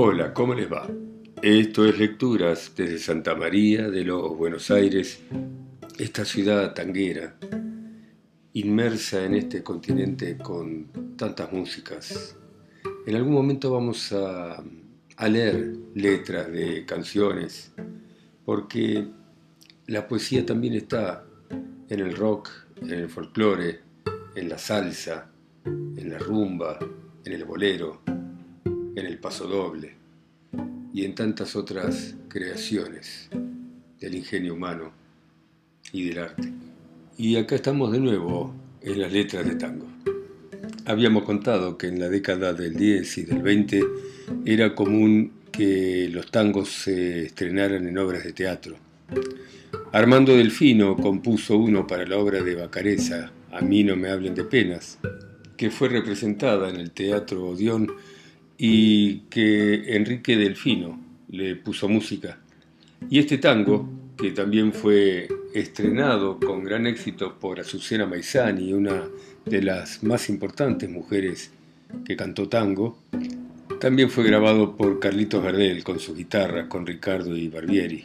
Hola, ¿cómo les va? Esto es Lecturas desde Santa María de los Buenos Aires, esta ciudad tanguera, inmersa en este continente con tantas músicas. En algún momento vamos a, a leer letras de canciones, porque la poesía también está en el rock, en el folclore, en la salsa, en la rumba, en el bolero, en el pasodoble y en tantas otras creaciones del ingenio humano y del arte. Y acá estamos de nuevo en las letras de tango. Habíamos contado que en la década del 10 y del 20 era común que los tangos se estrenaran en obras de teatro. Armando Delfino compuso uno para la obra de Bacareza, A mí no me hablen de penas, que fue representada en el Teatro Odeón y que Enrique Delfino le puso música. Y este tango, que también fue estrenado con gran éxito por Azucena Maizani, una de las más importantes mujeres que cantó tango, también fue grabado por Carlitos Gardel con su guitarra, con Ricardo y Barbieri.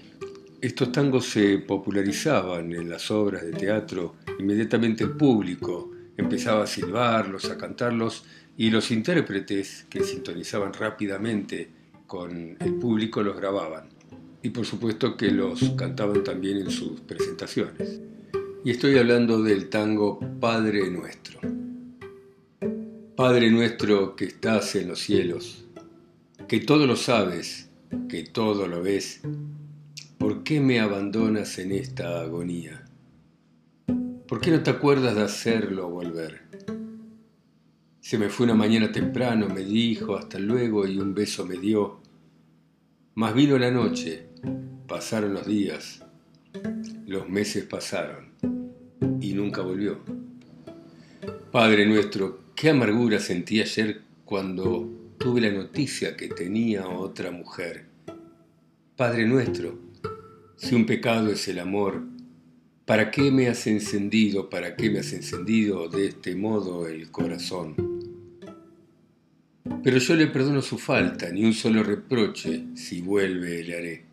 Estos tangos se popularizaban en las obras de teatro, inmediatamente el público empezaba a silbarlos, a cantarlos, y los intérpretes que sintonizaban rápidamente con el público los grababan. Y por supuesto que los cantaban también en sus presentaciones. Y estoy hablando del tango Padre Nuestro. Padre nuestro que estás en los cielos, que todo lo sabes, que todo lo ves, ¿por qué me abandonas en esta agonía? ¿Por qué no te acuerdas de hacerlo volver? Se me fue una mañana temprano, me dijo hasta luego y un beso me dio. Mas vino la noche, pasaron los días, los meses pasaron y nunca volvió. Padre nuestro, qué amargura sentí ayer cuando tuve la noticia que tenía otra mujer. Padre nuestro, si un pecado es el amor, ¿para qué me has encendido, para qué me has encendido de este modo el corazón? Pero yo le perdono su falta, ni un solo reproche, si vuelve le haré.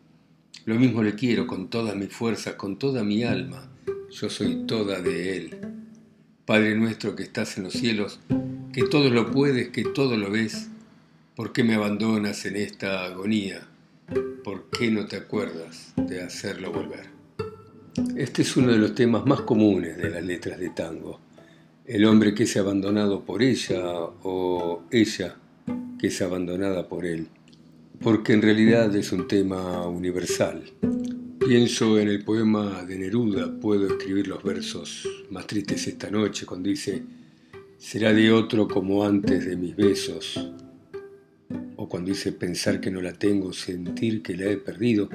Lo mismo le quiero con toda mi fuerza, con toda mi alma, yo soy toda de él. Padre nuestro que estás en los cielos, que todo lo puedes, que todo lo ves, ¿por qué me abandonas en esta agonía? ¿Por qué no te acuerdas de hacerlo volver? Este es uno de los temas más comunes de las letras de tango. El hombre que es abandonado por ella o ella que es abandonada por él, porque en realidad es un tema universal. Pienso en el poema de Neruda, puedo escribir los versos más tristes esta noche, cuando dice, será de otro como antes de mis besos, o cuando dice pensar que no la tengo, sentir que la he perdido,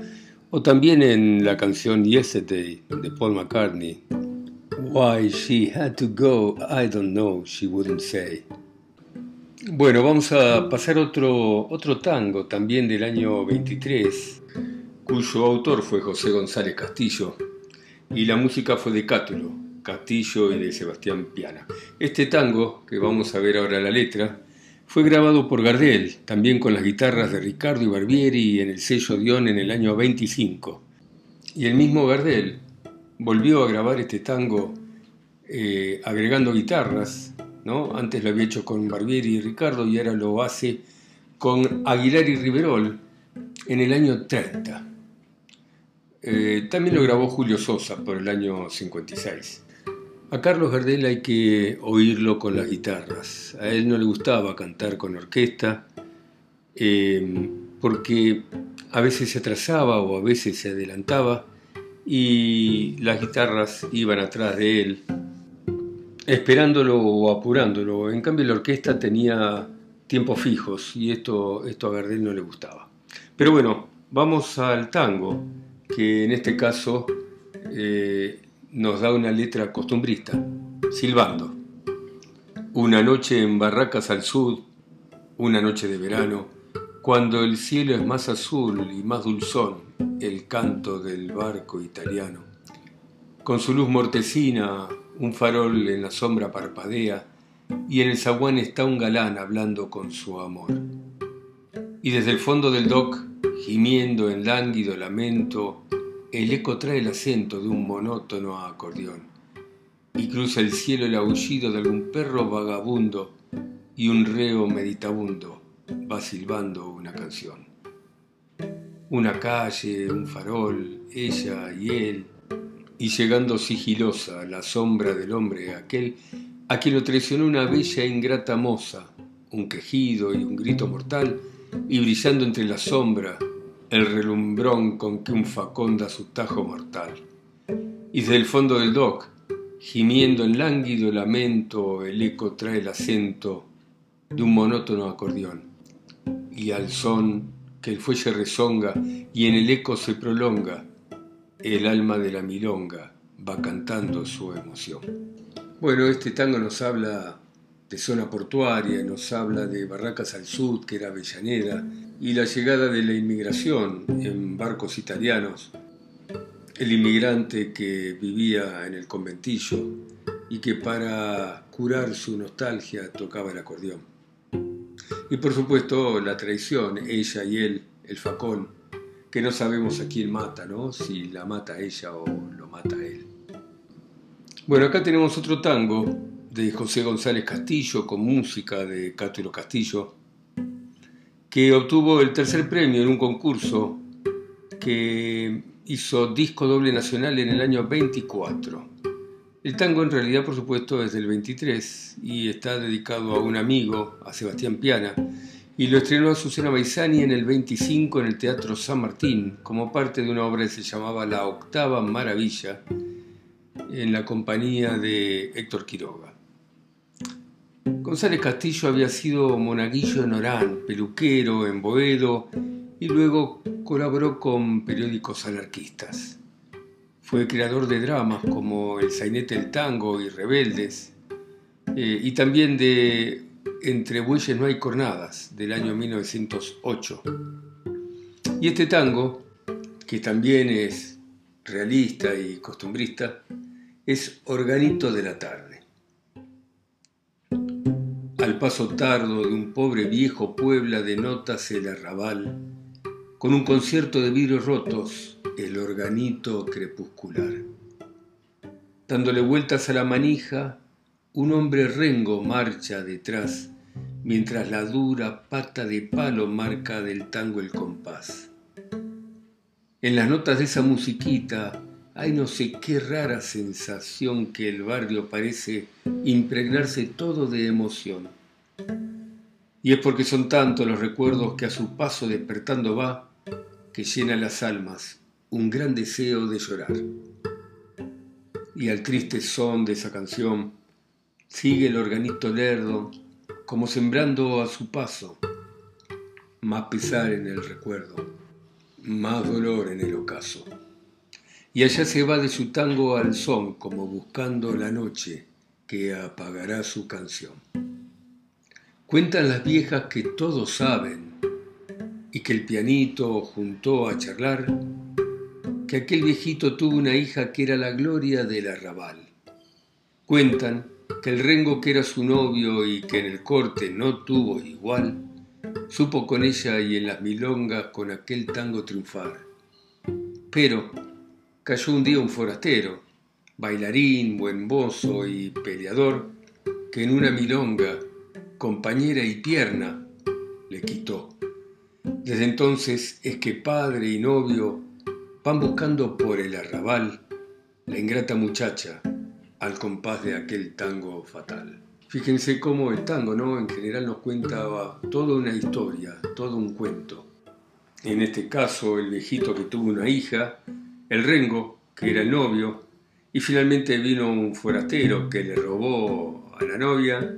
o también en la canción Yesterday de Paul McCartney, Why she had to go, I don't know, she wouldn't say. Bueno, vamos a pasar otro, otro tango también del año 23, cuyo autor fue José González Castillo y la música fue de Cátulo, Castillo y de Sebastián Piana. Este tango, que vamos a ver ahora la letra, fue grabado por Gardel, también con las guitarras de Ricardo y Barbieri en el sello Dion en el año 25. Y el mismo Gardel volvió a grabar este tango eh, agregando guitarras antes lo había hecho con Barbieri y Ricardo y ahora lo hace con Aguilar y Riverol en el año 30. Eh, también lo grabó Julio Sosa por el año 56. A Carlos Gardel hay que oírlo con las guitarras. A él no le gustaba cantar con orquesta eh, porque a veces se atrasaba o a veces se adelantaba y las guitarras iban atrás de él esperándolo o apurándolo. En cambio, la orquesta tenía tiempos fijos y esto, esto a Gardel no le gustaba. Pero bueno, vamos al tango, que en este caso eh, nos da una letra costumbrista, silbando. Una noche en Barracas al Sur, una noche de verano, cuando el cielo es más azul y más dulzón, el canto del barco italiano. Con su luz mortecina un farol en la sombra parpadea y en el zaguán está un galán hablando con su amor. Y desde el fondo del dock, gimiendo en lánguido lamento, el eco trae el acento de un monótono acordeón. Y cruza el cielo el aullido de algún perro vagabundo y un reo meditabundo va silbando una canción. Una calle, un farol, ella y él, y llegando sigilosa la sombra del hombre aquel a quien lo traicionó una bella e ingrata moza, un quejido y un grito mortal, y brillando entre la sombra el relumbrón con que un facón da su tajo mortal. Y desde el fondo del dock, gimiendo en lánguido lamento, el eco trae el acento de un monótono acordeón. Y al son que el fuelle rezonga y en el eco se prolonga, el alma de la milonga va cantando su emoción. Bueno, este tango nos habla de zona portuaria, nos habla de Barracas al Sud, que era Avellaneda, y la llegada de la inmigración en barcos italianos, el inmigrante que vivía en el conventillo y que para curar su nostalgia tocaba el acordeón. Y por supuesto la traición, ella y él, el facón, que no sabemos a quién mata, ¿no? Si la mata ella o lo mata él. Bueno, acá tenemos otro tango de José González Castillo con música de Cátero Castillo, que obtuvo el tercer premio en un concurso que hizo disco doble nacional en el año 24. El tango en realidad, por supuesto, es del 23 y está dedicado a un amigo, a Sebastián Piana, y lo estrenó Susana Baizani en el 25 en el Teatro San Martín, como parte de una obra que se llamaba La Octava Maravilla, en la compañía de Héctor Quiroga. González Castillo había sido monaguillo en Orán, peluquero en Boedo y luego colaboró con periódicos anarquistas. Fue creador de dramas como El sainete del tango y Rebeldes, eh, y también de Entre bueyes no hay cornadas, del año 1908. Y este tango, que también es realista y costumbrista, es Organito de la tarde. Al paso tardo de un pobre viejo Puebla de notas el arrabal, con un concierto de vidrios rotos, el organito crepuscular. Dándole vueltas a la manija, un hombre rengo marcha detrás, mientras la dura pata de palo marca del tango el compás. En las notas de esa musiquita hay no sé qué rara sensación que el barrio parece impregnarse todo de emoción. Y es porque son tantos los recuerdos que a su paso despertando va, que llena las almas un gran deseo de llorar. Y al triste son de esa canción sigue el organito lerdo, como sembrando a su paso, más pesar en el recuerdo, más dolor en el ocaso y allá se va de su tango al son como buscando la noche que apagará su canción. Cuentan las viejas que todos saben y que el pianito juntó a charlar que aquel viejito tuvo una hija que era la gloria del arrabal. Cuentan que el rengo que era su novio y que en el corte no tuvo igual, supo con ella y en las milongas con aquel tango triunfar. Pero cayó un día un forastero, bailarín, buen bozo y peleador, que en una milonga, compañera y pierna, le quitó. Desde entonces es que padre y novio van buscando por el arrabal la ingrata muchacha al compás de aquel tango fatal. Fíjense cómo el tango, ¿no? En general nos cuenta toda una historia, todo un cuento. En este caso, el viejito que tuvo una hija el Rengo, que era el novio, y finalmente vino un forastero que le robó a la novia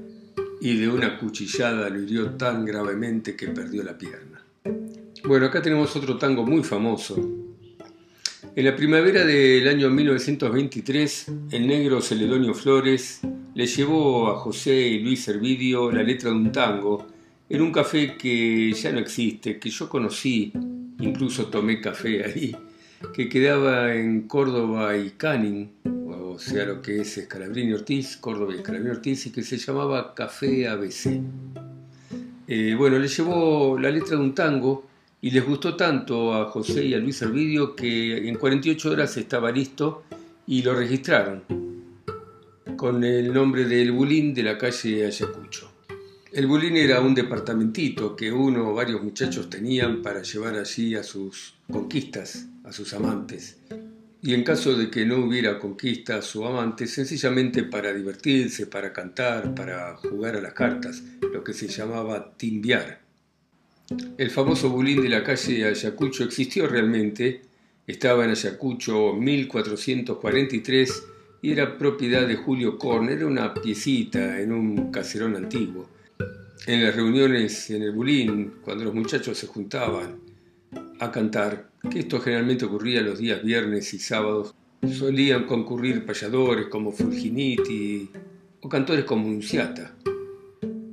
y de una cuchillada lo hirió tan gravemente que perdió la pierna. Bueno, acá tenemos otro tango muy famoso. En la primavera del año 1923, el negro Celedonio Flores le llevó a José y Luis Hervidio la letra de un tango en un café que ya no existe, que yo conocí, incluso tomé café ahí, que quedaba en Córdoba y Canning, o sea, lo que es Escalabrini Ortiz, Córdoba y Escalabrini Ortiz, y que se llamaba Café ABC. Eh, bueno, le llevó la letra de un tango y les gustó tanto a José y a Luis Arvidio que en 48 horas estaba listo y lo registraron con el nombre del Bulín de la calle Ayacucho. El Bulín era un departamentito que uno o varios muchachos tenían para llevar allí a sus conquistas, a sus amantes. Y en caso de que no hubiera conquistas o amantes, sencillamente para divertirse, para cantar, para jugar a las cartas, lo que se llamaba timbiar. El famoso bulín de la calle Ayacucho existió realmente, estaba en Ayacucho 1443 y era propiedad de Julio Korn, era una piecita en un caserón antiguo. En las reuniones en el bulín, cuando los muchachos se juntaban a cantar, que esto generalmente ocurría los días viernes y sábados, solían concurrir payadores como Fulginiti o cantores como Unciata,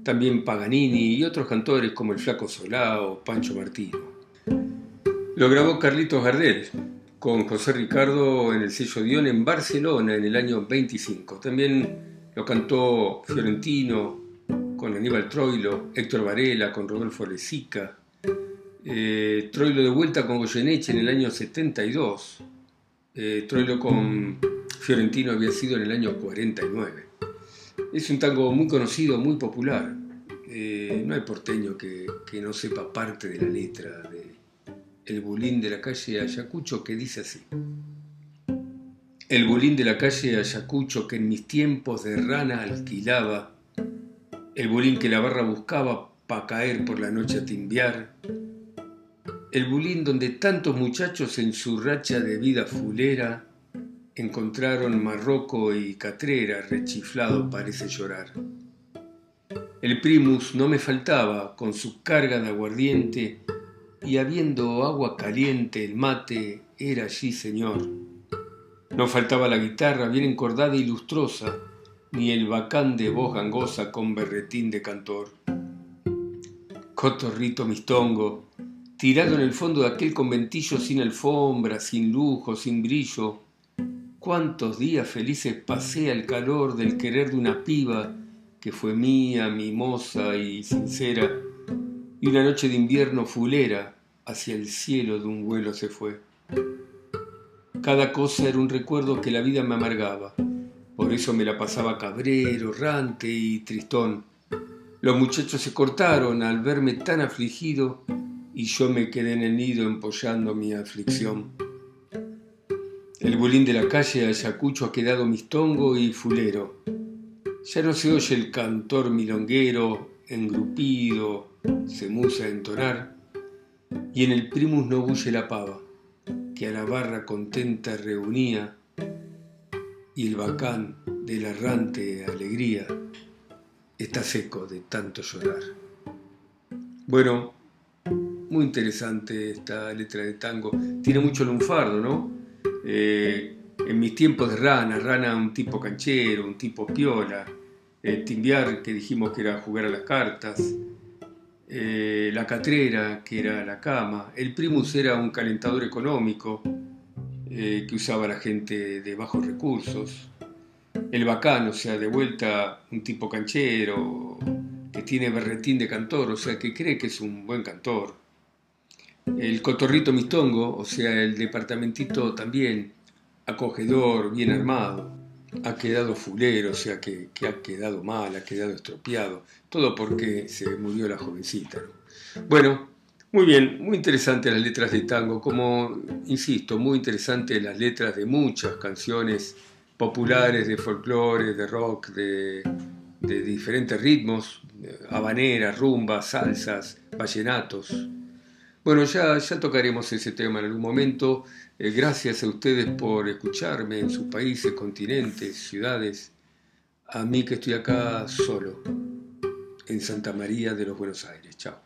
también Paganini y otros cantores como el Flaco Solá o Pancho Martino. Lo grabó Carlitos Gardel, con José Ricardo en el sello Dion en Barcelona en el año 25. También lo cantó Fiorentino con Aníbal Troilo, Héctor Varela con Rodolfo Lezica, eh, Troilo de vuelta con Goyeneche en el año 72. Eh, Troilo con Fiorentino había sido en el año 49. Es un tango muy conocido, muy popular. Eh, no hay porteño que, no sepa parte de la letra de el bulín de la calle Ayacucho que dice así. El bulín de la calle Ayacucho que en mis tiempos de rana alquilaba, el bulín que la barra buscaba pa' caer por la noche a timbiar, el bulín donde tantos muchachos en su racha de vida fulera encontraron marroco y catrera rechiflado parece llorar. El primus no me faltaba con su carga de aguardiente y habiendo agua caliente el mate era allí señor. No faltaba la guitarra bien encordada y lustrosa, ni el bacán de voz gangosa con berretín de cantor. Cotorrito mistongo, tirado en el fondo de aquel conventillo sin alfombra, sin lujo, sin brillo, cuántos días felices pasé al calor del querer de una piba que fue mía, mimosa y sincera, y una noche de invierno fulera hacia el cielo de un vuelo se fue. Cada cosa era un recuerdo que la vida me amargaba, por eso me la pasaba cabrero, errante y tristón. Los muchachos se cortaron al verme tan afligido y yo me quedé en el nido empollando mi aflicción. El bulín de la calle Ayacucho ha quedado mistongo y fulero. Ya no se oye el cantor milonguero, engrupido, se musa a entonar, y en el primus no bulle la pava, que a la barra contenta reunía, y el bacán de la errante alegría está seco de tanto llorar. Bueno, muy interesante esta letra de tango. Tiene mucho lunfardo, ¿no? Eh, en mis tiempos de rana, rana un tipo canchero, un tipo piola, el timbiar que dijimos que era jugar a las cartas, eh, la catrera que era la cama, el primus era un calentador económico eh, que usaba la gente de bajos recursos, el bacán, o sea, de vuelta un tipo canchero que tiene berretín de cantor, o sea, que cree que es un buen cantor. El cotorrito mistongo, o sea, el departamentito también acogedor, bien armado, ha quedado fulero, o sea que, ha quedado mal, ha quedado estropeado, todo porque se murió la jovencita. Bueno, muy bien, muy interesantes las letras de tango, como insisto, muy interesantes las letras de muchas canciones populares, de folclore, de rock, de, de diferentes ritmos, habaneras, rumbas, salsas, vallenatos. Bueno, ya, ya tocaremos ese tema en algún momento. Eh, gracias a ustedes por escucharme en sus países, continentes, ciudades. A mí que estoy acá solo, en Santa María de los Buenos Aires. Chao.